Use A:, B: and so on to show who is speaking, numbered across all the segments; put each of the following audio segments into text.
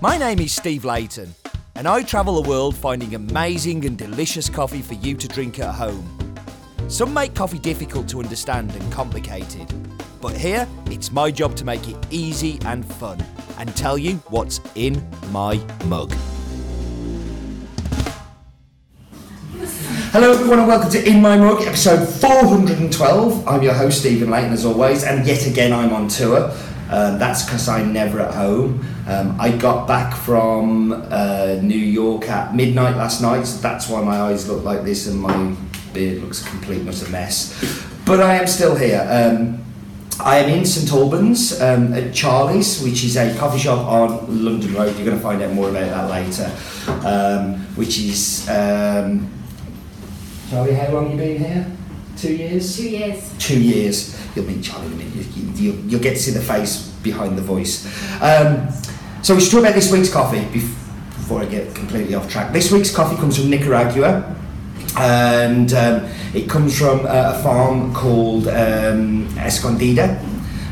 A: My name is Steve Leighton, and I travel the world finding amazing and delicious coffee for you to drink at home. Some make coffee difficult to understand and complicated, but here it's my job to make it easy and fun and tell you what's in my mug. Hello, everyone, and welcome to In My Mug, episode 412. I'm your host, Stephen Leighton, as always, and yet again, I'm on tour. Um, that's because I'm never at home. Um, I got back from uh, New York at midnight last night, so that's why my eyes look like this and my beard looks a complete mess. But I am still here. Um, I am in St Albans um, at Charlie's, which is a coffee shop on London Road. You're going to find out more about that later. Um, which is um, Charlie, how long you been here? Two years.
B: Two years.
A: Two years. You'll meet Charlie in a minute. You, you, you'll, you'll get to see the face behind the voice. Um, so we should talk about this week's coffee before I get completely off track. This week's coffee comes from Nicaragua, and um, it comes from uh, a farm called um, Escondida.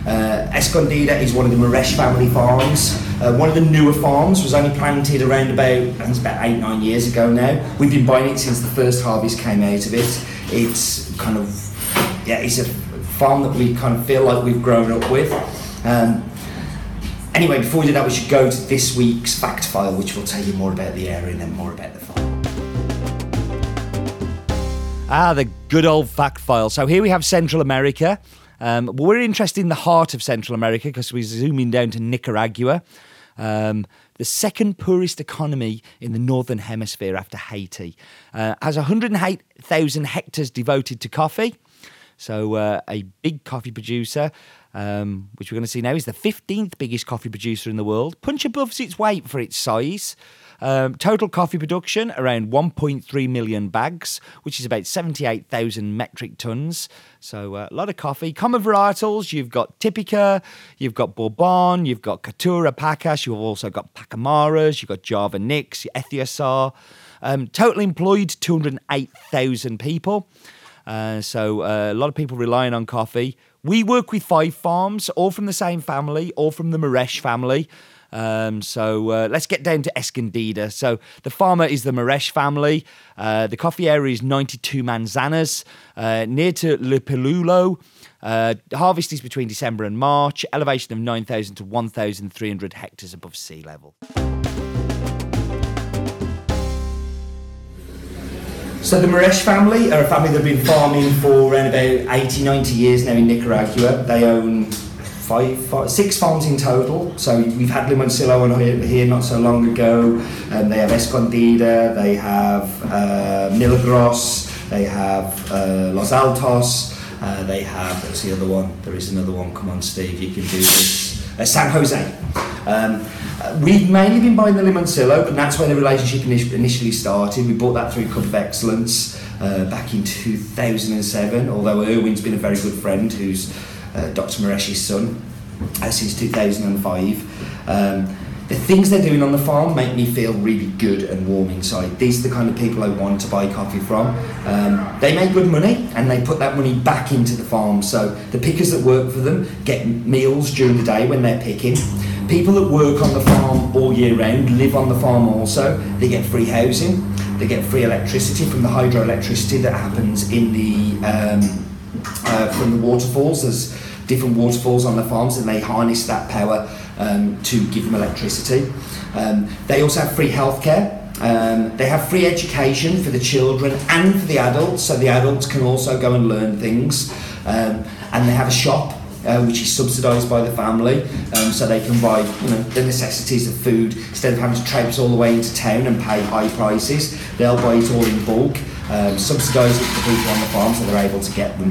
A: Uh, Escondida is one of the Mierisch family farms. Uh, one of the newer farms was only planted around about, I think it's about eight, nine years ago now. We've been buying it since the first harvest came out of it. It's kind of, yeah, it's a farm that we kind of feel like we've grown up with. Um, anyway, before we do that, we should go to this week's fact file, which will tell you more about the area and then more about the farm. Ah, the good old fact file. So here we have Central America. Um, we're interested in the heart of Central America because we're zooming down to Nicaragua, um, the second poorest economy in the northern hemisphere after Haiti. Uh, has 108,000 hectares devoted to coffee. So uh, a big coffee producer, um, which we're going to see now, is the 15th biggest coffee producer in the world. Punch above its weight for its size. Um, total coffee production around 1.3 million bags, which is about 78,000 metric tons. So uh, a lot of coffee. Common varietals, you've got Typica, you've got Bourbon, you've got Caturra Pacas, you've also got Pacamaras, you've got Javanica, Ethiosar. Um, total employed 208,000 people. Uh, so uh, a lot of people relying on coffee. We work with five farms, all from the same family, all from the Mierisch family. Um, so uh, let's get down to Escondida. So the farmer is the Mierisch family. Uh, the coffee area is 92 manzanas, uh, near to Lipilulo. Uh, harvest is between December and March. Elevation of 9,000 to 1,300 hectares above sea level. So the Mierisch family are a family that have been farming for around about 80, 90 years now in Nicaragua. They own five, five six farms in total. So we've had Limoncillo on here, here not so long ago. And they have Escondida, they have uh, Milagros, they have uh, Los Altos, uh, they have, what's the other one? There is another one. Come on, Steve, you can do this. Uh, San Jose. Um, uh, we've mainly been buying the Limoncillo, and that's where the relationship init- initially started. We bought that through Cup of Excellence uh, back in 2007, although Erwin's been a very good friend who's uh, Dr. Mierisch's son uh, since 2005. Um, the things they're doing on the farm make me feel really good and warm inside. These are the kind of people I want to buy coffee from. Um, they make good money and they put that money back into the farm. So the pickers that work for them get meals during the day when they're picking. People that work on the farm all year round live on the farm also. They get free housing. They get free electricity from the hydroelectricity that happens in the um, uh, from the waterfalls. There's different waterfalls on the farms and they harness that power um, to give them electricity. Um, they also have free healthcare. Um, they have free education for the children and for the adults, so the adults can also go and learn things. Um, and they have a shop uh, which is subsidised by the family, um, so they can buy you know the necessities of food instead of having to traipse all the way into town and pay high prices. They'll buy it all in bulk, um, subsidise it for people on the farm, so they're able to get them.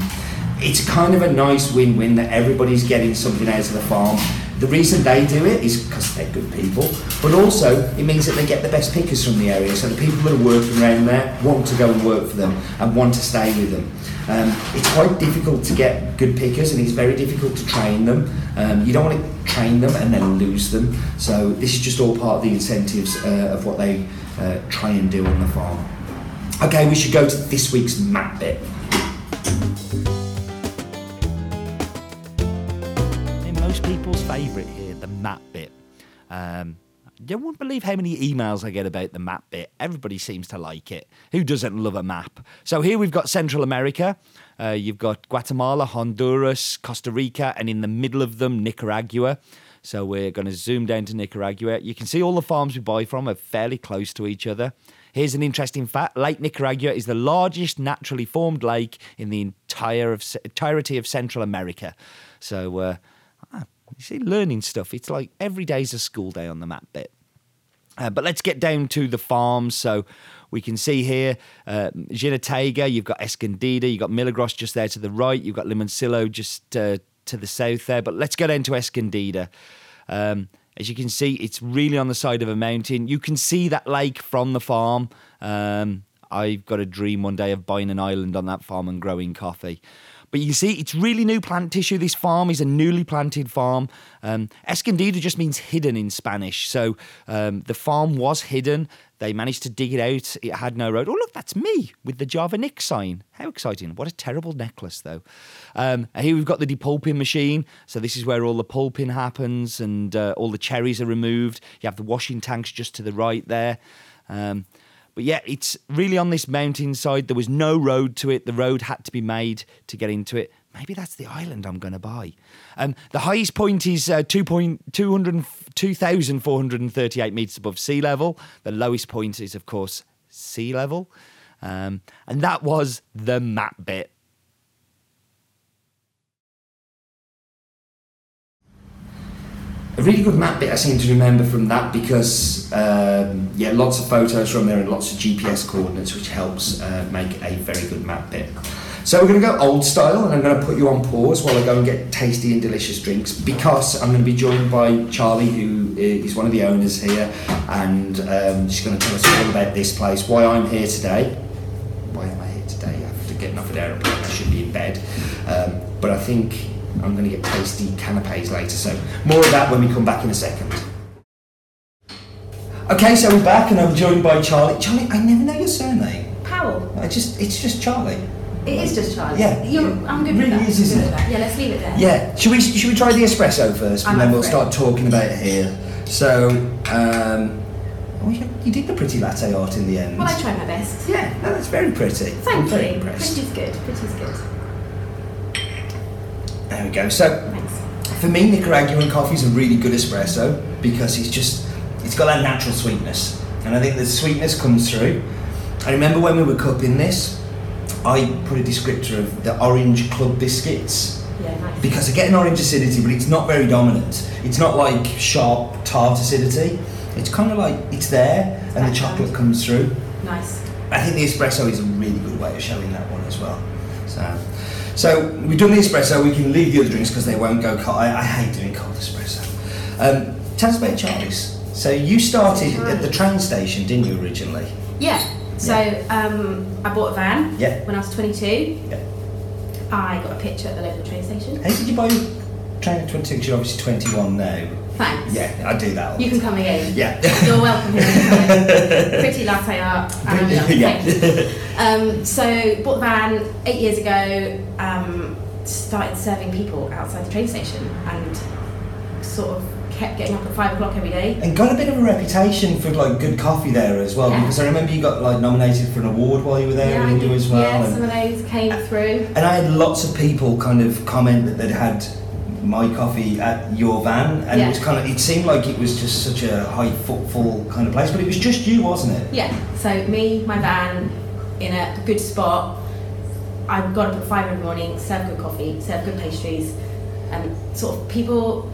A: It's kind of a nice win-win that everybody's getting something out of the farm. The reason they do it is because they're good people, but also it means that they get the best pickers from the area. So the people that are working around there want to go and work for them and want to stay with them. Um, it's quite difficult to get good pickers and it's very difficult to train them. Um, you don't want to train them and then lose them. So this is just all part of the incentives uh, of what they uh, try and do on the farm. Okay, we should go to this week's map bit. Most people's favourite here, the map bit. Um,
B: you won't believe how many emails I get about the map bit. Everybody seems to like it. Who doesn't love a map? So here we've got Central America. Uh, you've got Guatemala, Honduras, Costa Rica, and in the middle of them, Nicaragua. So we're going to zoom down to Nicaragua. You can see all the farms we buy from are fairly close to each other. Here's an interesting fact Lake Nicaragua is the largest naturally formed lake in the entire of, entirety of Central America. So, uh, you see, learning stuff. It's like every day's a school day on the map bit. Uh, but let's get down to the farms. So we can see here uh, Jinotega, you've got Escondida, you've got Milagros just there to the right, you've got Limoncillo just uh, to the south there. But let's go down to Escondida. Um, as you can see, it's really on the side of a mountain. You can see that lake from the farm. Um, I've got a dream one day of buying an island on that farm and growing coffee. But you see, it's really new plant tissue. This farm is a newly planted farm. Um, Escondido just means hidden in Spanish. So um, the farm was hidden. They managed to dig it out. It had no road. Oh, look, that's me with the Javanica sign. How exciting. What a terrible necklace, though. Um, here we've got the depulping machine. So this is where all the pulping happens and uh, all the cherries are removed. You have the washing tanks just to the right there. Um, but yeah, it's really on this mountainside. There was no road to it. The road had to be made to get into it. Maybe that's the island I'm going to buy. Um, the highest point is uh, 2,438 metres above sea level. The lowest point is, of course, sea level. Um, and that was the map bit.
A: A really good map bit I seem to remember from that because um, yeah lots of photos from there and lots of GPS coordinates which helps uh, make a very good map bit. So we're going to go old style and I'm going to put you on pause while I go and get tasty and delicious drinks because I'm going to be joined by Charlie who is one of the owners here and um, she's going to tell us all about this place, why I'm here today. Why am I here today? After getting off an aeroplane I should be in bed. Um, but I think I'm going to get tasty canapes later, so more of that when we come back in a second. Okay, so we're back and I'm joined by Charlie. Charlie, I never know your surname.
C: Powell.
A: I just, it's just Charlie.
C: It is just Charlie.
A: Yeah.
C: You're, I'm good
A: Really
C: with that.
A: is, isn't it?
C: that. Yeah, let's leave it there.
A: Yeah, should we, should we try the espresso first and
C: I'm
A: then we'll start talking about it here. So, um, oh, you, you did the pretty latte art in the end.
C: Well, I tried my best.
A: Yeah, no, that's very pretty. I'm
C: Thank you.
A: impressed.
C: Pretty's good. Pretty's good.
A: There we go. So,
C: Thanks.
A: For me, Nicaraguan coffee is a really good espresso because it's just it's got that natural sweetness, and I think the sweetness comes through. I remember when we were cupping this, I put a descriptor of the orange club biscuits
C: Yeah, nice.
A: because I get an orange acidity, but it's not very dominant. It's not like sharp tart acidity. It's kind of like it's there, and the chocolate comes through.
C: nice.
A: I think the espresso is a really good way of showing that one as well. So, so we've done the espresso. We can leave the other drinks because they won't go cold. I, I hate doing cold espresso. Um, tell us about Charlie's. So you started at the train station, didn't you originally?
C: Yeah. So um, I bought a van
A: Yeah.
C: when I was 22.
A: Yeah.
C: I got a picture at the local train station.
A: How did you buy your train at 22? 'Cause You're obviously 21 now.
C: Thanks.
A: Yeah, I do that.
C: You can come again.
A: Yeah.
C: You're welcome here. Pretty latte art. I'm.
A: Yeah.
C: Um, so bought the van eight years ago. Um, started serving people outside the train station and sort of kept getting up at five o'clock every day.
A: And got a bit of a reputation for like good coffee there as well,
C: Yeah.
A: because I remember you got like nominated for an award while you were there
C: yeah,
A: in India as well.
C: yeah,
A: and-
C: some of those came through.
A: And I had lots of people kind of comment that they'd had my coffee at your van, and it was kind of it seemed like it was just such a high footfall kind of place, but it was just you, wasn't it?
C: Yeah, so me, my van, in a good spot. I've got up at five every morning, serve good coffee, serve good pastries, and sort of people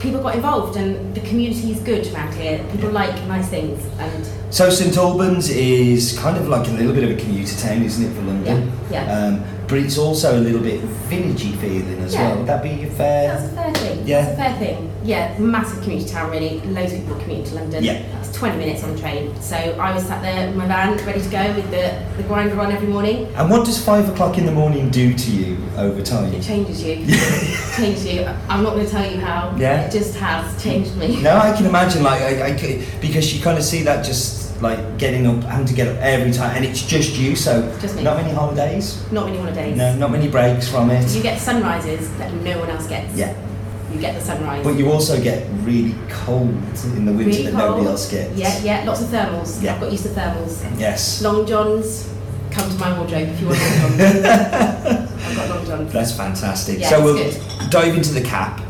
C: people got involved and the community is good around here. People like nice things and
A: So St Albans is kind of like a little bit of a commuter town, isn't it, for London?
C: Yeah, yeah.
A: Um, but it's also a little bit villagey feeling as
C: Yeah.
A: well. Would that be fair?
C: that's a fair thing.
A: Yeah.
C: That's a fair thing. Yeah, massive commuter town really. Loads of people commute to London.
A: Yeah.
C: It's 20 minutes on the train. So I was sat there with my van ready to go with the, the grinder on every morning.
A: And what does five o'clock in the morning do to you over time?
C: It changes you. it changes you. I'm not going to tell you how.
A: Yeah.
C: It just has changed me.
A: No, I can imagine, like, I, I could, because you kind of see that just like getting up, having to get up every time, and it's just you. So
C: Just
A: not many holidays,
C: Not many holidays.
A: no, not many breaks from it.
C: You get sunrises that no one else gets.
A: Yeah,
C: You get the sunrise.
A: But you also get really cold in the winter
C: really
A: that
C: cold.
A: nobody else gets.
C: Yeah, yeah, lots of thermals.
A: Yeah.
C: I've got used to thermals.
A: Yes.
C: Long johns, come to my wardrobe if you want long johns. I've got long johns.
A: That's fantastic.
C: Yeah,
A: so we'll dive into the cap.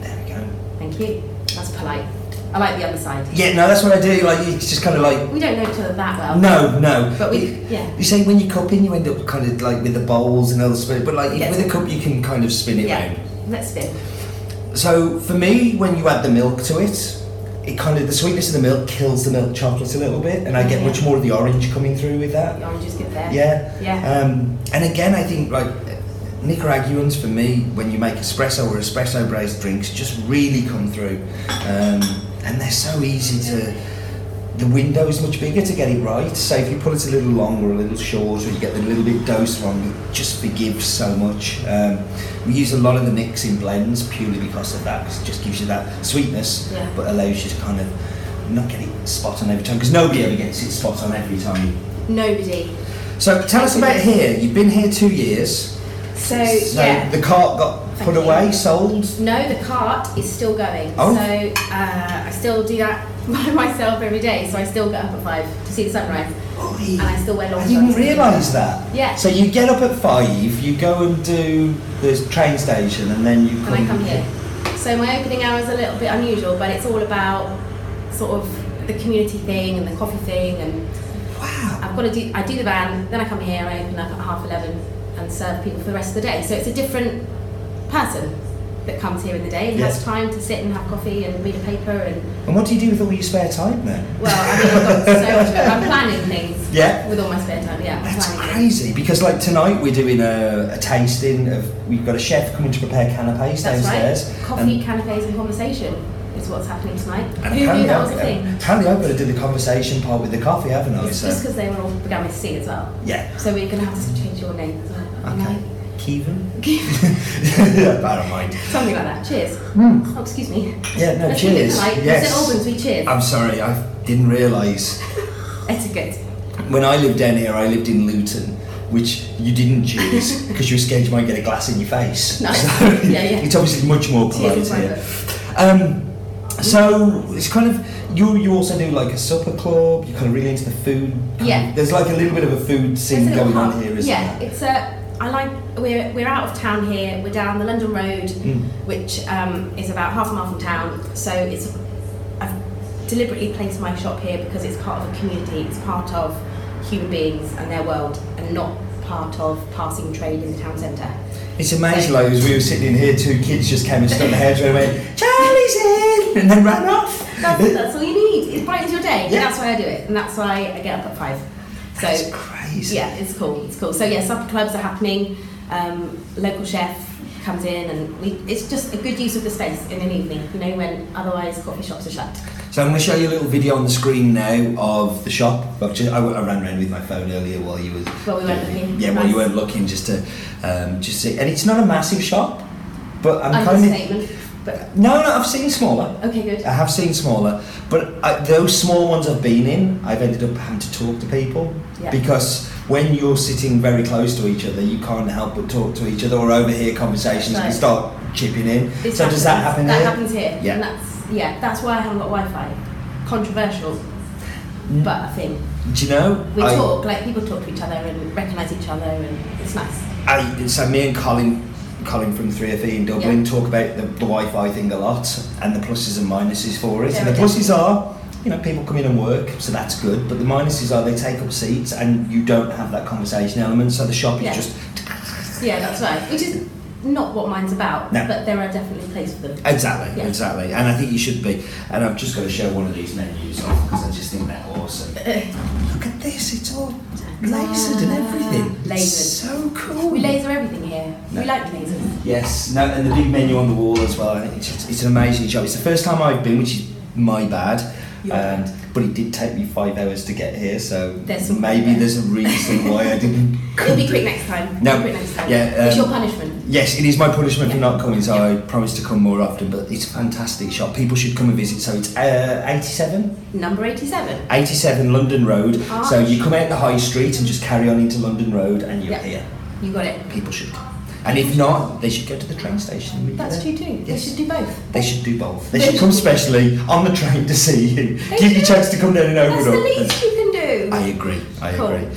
A: There we go.
C: Thank you. That's polite. I like the other side.
A: Yeah, no, that's what I do. Like, it's just kind of like,
C: We don't know each other that well.
A: no, no.
C: But we,
A: You-
C: yeah.
A: You say when you cup in, you end up kind of like with the bowls and other spin, but like
C: Yes.
A: with a cup, you can kind of spin it
C: Yeah.
A: round.
C: Let's spin.
A: So for me, when you add the milk to it, it kind of the sweetness of the milk kills the milk chocolate a little bit, and I get
C: Yeah.
A: much more of the orange coming through with that.
C: The orange is good there.
A: Yeah.
C: Yeah.
A: Um, and again, I think like Nicaraguans for me, when you make espresso or espresso based drinks, just really come through, um, and they're so easy to. The window is much bigger to get it right. So if you put it a little longer, or a little shorter, you get the little bit dose wrong. It just forgives so much. Um, we use a lot of the mix in blends purely because of that. 'cause it just gives you that sweetness,
C: Yeah.
A: but allows you to kind of not get it spot on every time. Because nobody ever gets it spot on every time.
C: Nobody.
A: So tell us about here. You've been here two years.
C: So,
A: So
C: yeah.
A: the cart got put away, sold.
C: No, the cart is still going.
A: Oh.
C: So uh, I still do that by myself every day. So I still get up at five to see the sunrise, and I still wear long
A: I didn't realise that.
C: Yeah.
A: So you get up at five, you go and do the train station, and then you
C: And
A: come.
C: I come here. So my opening hour is a little bit unusual, but it's all about sort of the community thing and the coffee thing, and
A: Wow.
C: I've got to do. I do the van, then I come here. I open up at half eleven and serve people for the rest of the day. So it's a different person that comes here in the day and
A: Yes.
C: has time to sit and have coffee and read a paper and
A: And what do you do with all your spare time then?
C: well, I mean, I've got so much. I'm planning things.
A: Yeah.
C: With all my spare time, yeah.
A: That's
C: things.
A: crazy because like tonight we're doing a, a tasting of we've got a chef coming to prepare canapes
C: That's
A: downstairs.
C: right. Coffee,
A: and,
C: canapes, and conversation is what's happening tonight.
A: and
C: Who knew that was a thing?
A: Apparently I've got to do the conversation part with the coffee, haven't I?
C: It's
A: So-
C: just because they were all began with C as well.
A: yeah.
C: So we're going to have to change your name as well.
A: Okay.
C: Am
A: Kevin. I don't mind.
C: I? Something like that. Cheers. Oh, excuse me.
A: Yeah, no,
C: Let's
A: cheers.
C: polite.
A: Yes.
C: St Albans, we cheers.
A: I'm sorry, I didn't realise.
C: Etiquette.
A: When I lived down here, I lived in Luton, which you didn't choose because you were scared you might get a glass in your face.
C: No.
A: So
C: Yeah, yeah.
A: It's obviously much more polite
C: Cheers
A: here. Um, so it's kind of you. You also do like a supper club. You're kind of really into the food.
C: Yeah.
A: there's like a little bit of a food scene
C: a little
A: going on
C: hub.
A: here, isn't
C: yeah,
A: there?
C: it's a. I like we're we're out of town here. We're down the London Road,
A: Mm.
C: which um, is about half a mile from town. So it's I've deliberately placed my shop here because it's part of a community. It's part of human beings and their world, and not part of passing trade in the town centre.
A: It's amazing. Like as we were sitting in here, two kids just came and stood on the hedge and went, "Charlie's in," and then ran off.
C: That's, that's all you need. It brightens your day.
A: Yeah.
C: That's why I do it, and that's why I get up at five. So Yeah, it's cool. It's cool. So yeah, supper clubs are happening. Um, local chef comes in, and we, it's just a good use of the space in an evening. You know, when otherwise coffee shops are shut.
A: So I'm going to show you a little video on the screen now of the shop. Just, I, I ran around with my phone earlier while you was.
C: While we weren't looking.
A: Yeah, while you weren't looking, just to um, just see. And it's not a massive shop, but I'm kind of.
C: But
A: No, no, I've seen smaller.
C: okay, good.
A: I have seen smaller, but I, those small ones I've been in, I've ended up having to talk to people
C: Yeah.
A: because when you're sitting very close to each other, you can't help but talk to each other or overhear conversations and start chipping in.
C: This
A: so does that happen
C: That
A: here?
C: happens here.
A: Yeah.
C: And that's yeah. That's why I haven't got Wi-Fi. Controversial,
A: Mm.
C: but a thing.
A: Do you know?
C: We
A: I-
C: talk like people talk to each other and recognise each other, and it's nice.
A: I, so me and Colin, Colin from 3FE in Dublin,
C: Yeah.
A: talk about the, the Wi-Fi thing a lot and the pluses and minuses for it.
C: Yeah,
A: and the pluses are, you know, people come in and work, so that's good. But the minuses are they take up seats and you don't have that conversation element. So the shop is
C: Yeah.
A: just
C: Yeah, that's right. Which is not what mine's about,
A: No.
C: but there are definitely places for them.
A: exactly,
C: Yeah.
A: exactly. And I think you should be. And I've just got to show one of these menus off because I just think they're awesome. Uh. Look at this; it's all lasered and everything.
C: Lasered.
A: so cool.
C: We laser everything here.
A: No.
C: We like lasers.
A: Yes, no, and the big menu on the wall as well. I think it's, just, it's an amazing shop. It's the first time I've been, which is my bad. Um,
C: bad.
A: But it did take me five hours to get here, so
C: There's
A: maybe
C: there.
A: there's a reason why I didn't.
C: It'll be quick next time.
A: No.
C: Quick next time.
A: Yeah,
C: it's
A: um,
C: your punishment.
A: Yes, it is my punishment for not coming, so I promise to come more often. But it's a fantastic shop. People should come and visit. So it's uh, 87,
C: Number 87.
A: 87 London Road.
C: Ah.
A: So you come out the high street and just carry on into London Road, and you're
C: Yeah.
A: here.
C: You got it.
A: People should come. And if not, they should go to the train station and meet
C: That's
A: you
C: true too. They should do both.
A: They should do both. They,
C: They
A: should
C: should
A: come specially on the train to see you.
C: They
A: Give you a chance to come down and open
C: That's
A: up.
C: the least you can do.
A: I agree. I
C: Cool.
A: agree.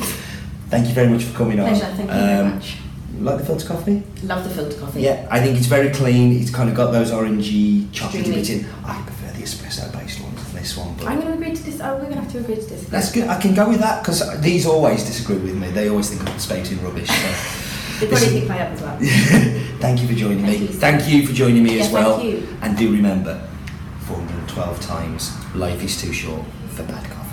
A: Thank you very much for coming on.
C: Pleasure. Thank you very
A: Um,
C: much.
A: Like the filter coffee?
C: Love the filter coffee.
A: Yeah, I think it's very clean. It's kind of got those orangey, chocolatey bits in. I prefer the espresso based one than this one. But
C: I'm going to agree to this. Oh, we're going to have to agree to this.
A: that's good. I can go with that because these always disagree with me. They always think I'm spouting rubbish. So.
C: They probably
A: Listen-
C: think I am as well.
A: thank you for joining
C: Thank
A: me.
C: you.
A: Thank you for joining me
C: Yeah,
A: as well.
C: thank you.
A: And do remember, 412 times, life is too short for bad coffee.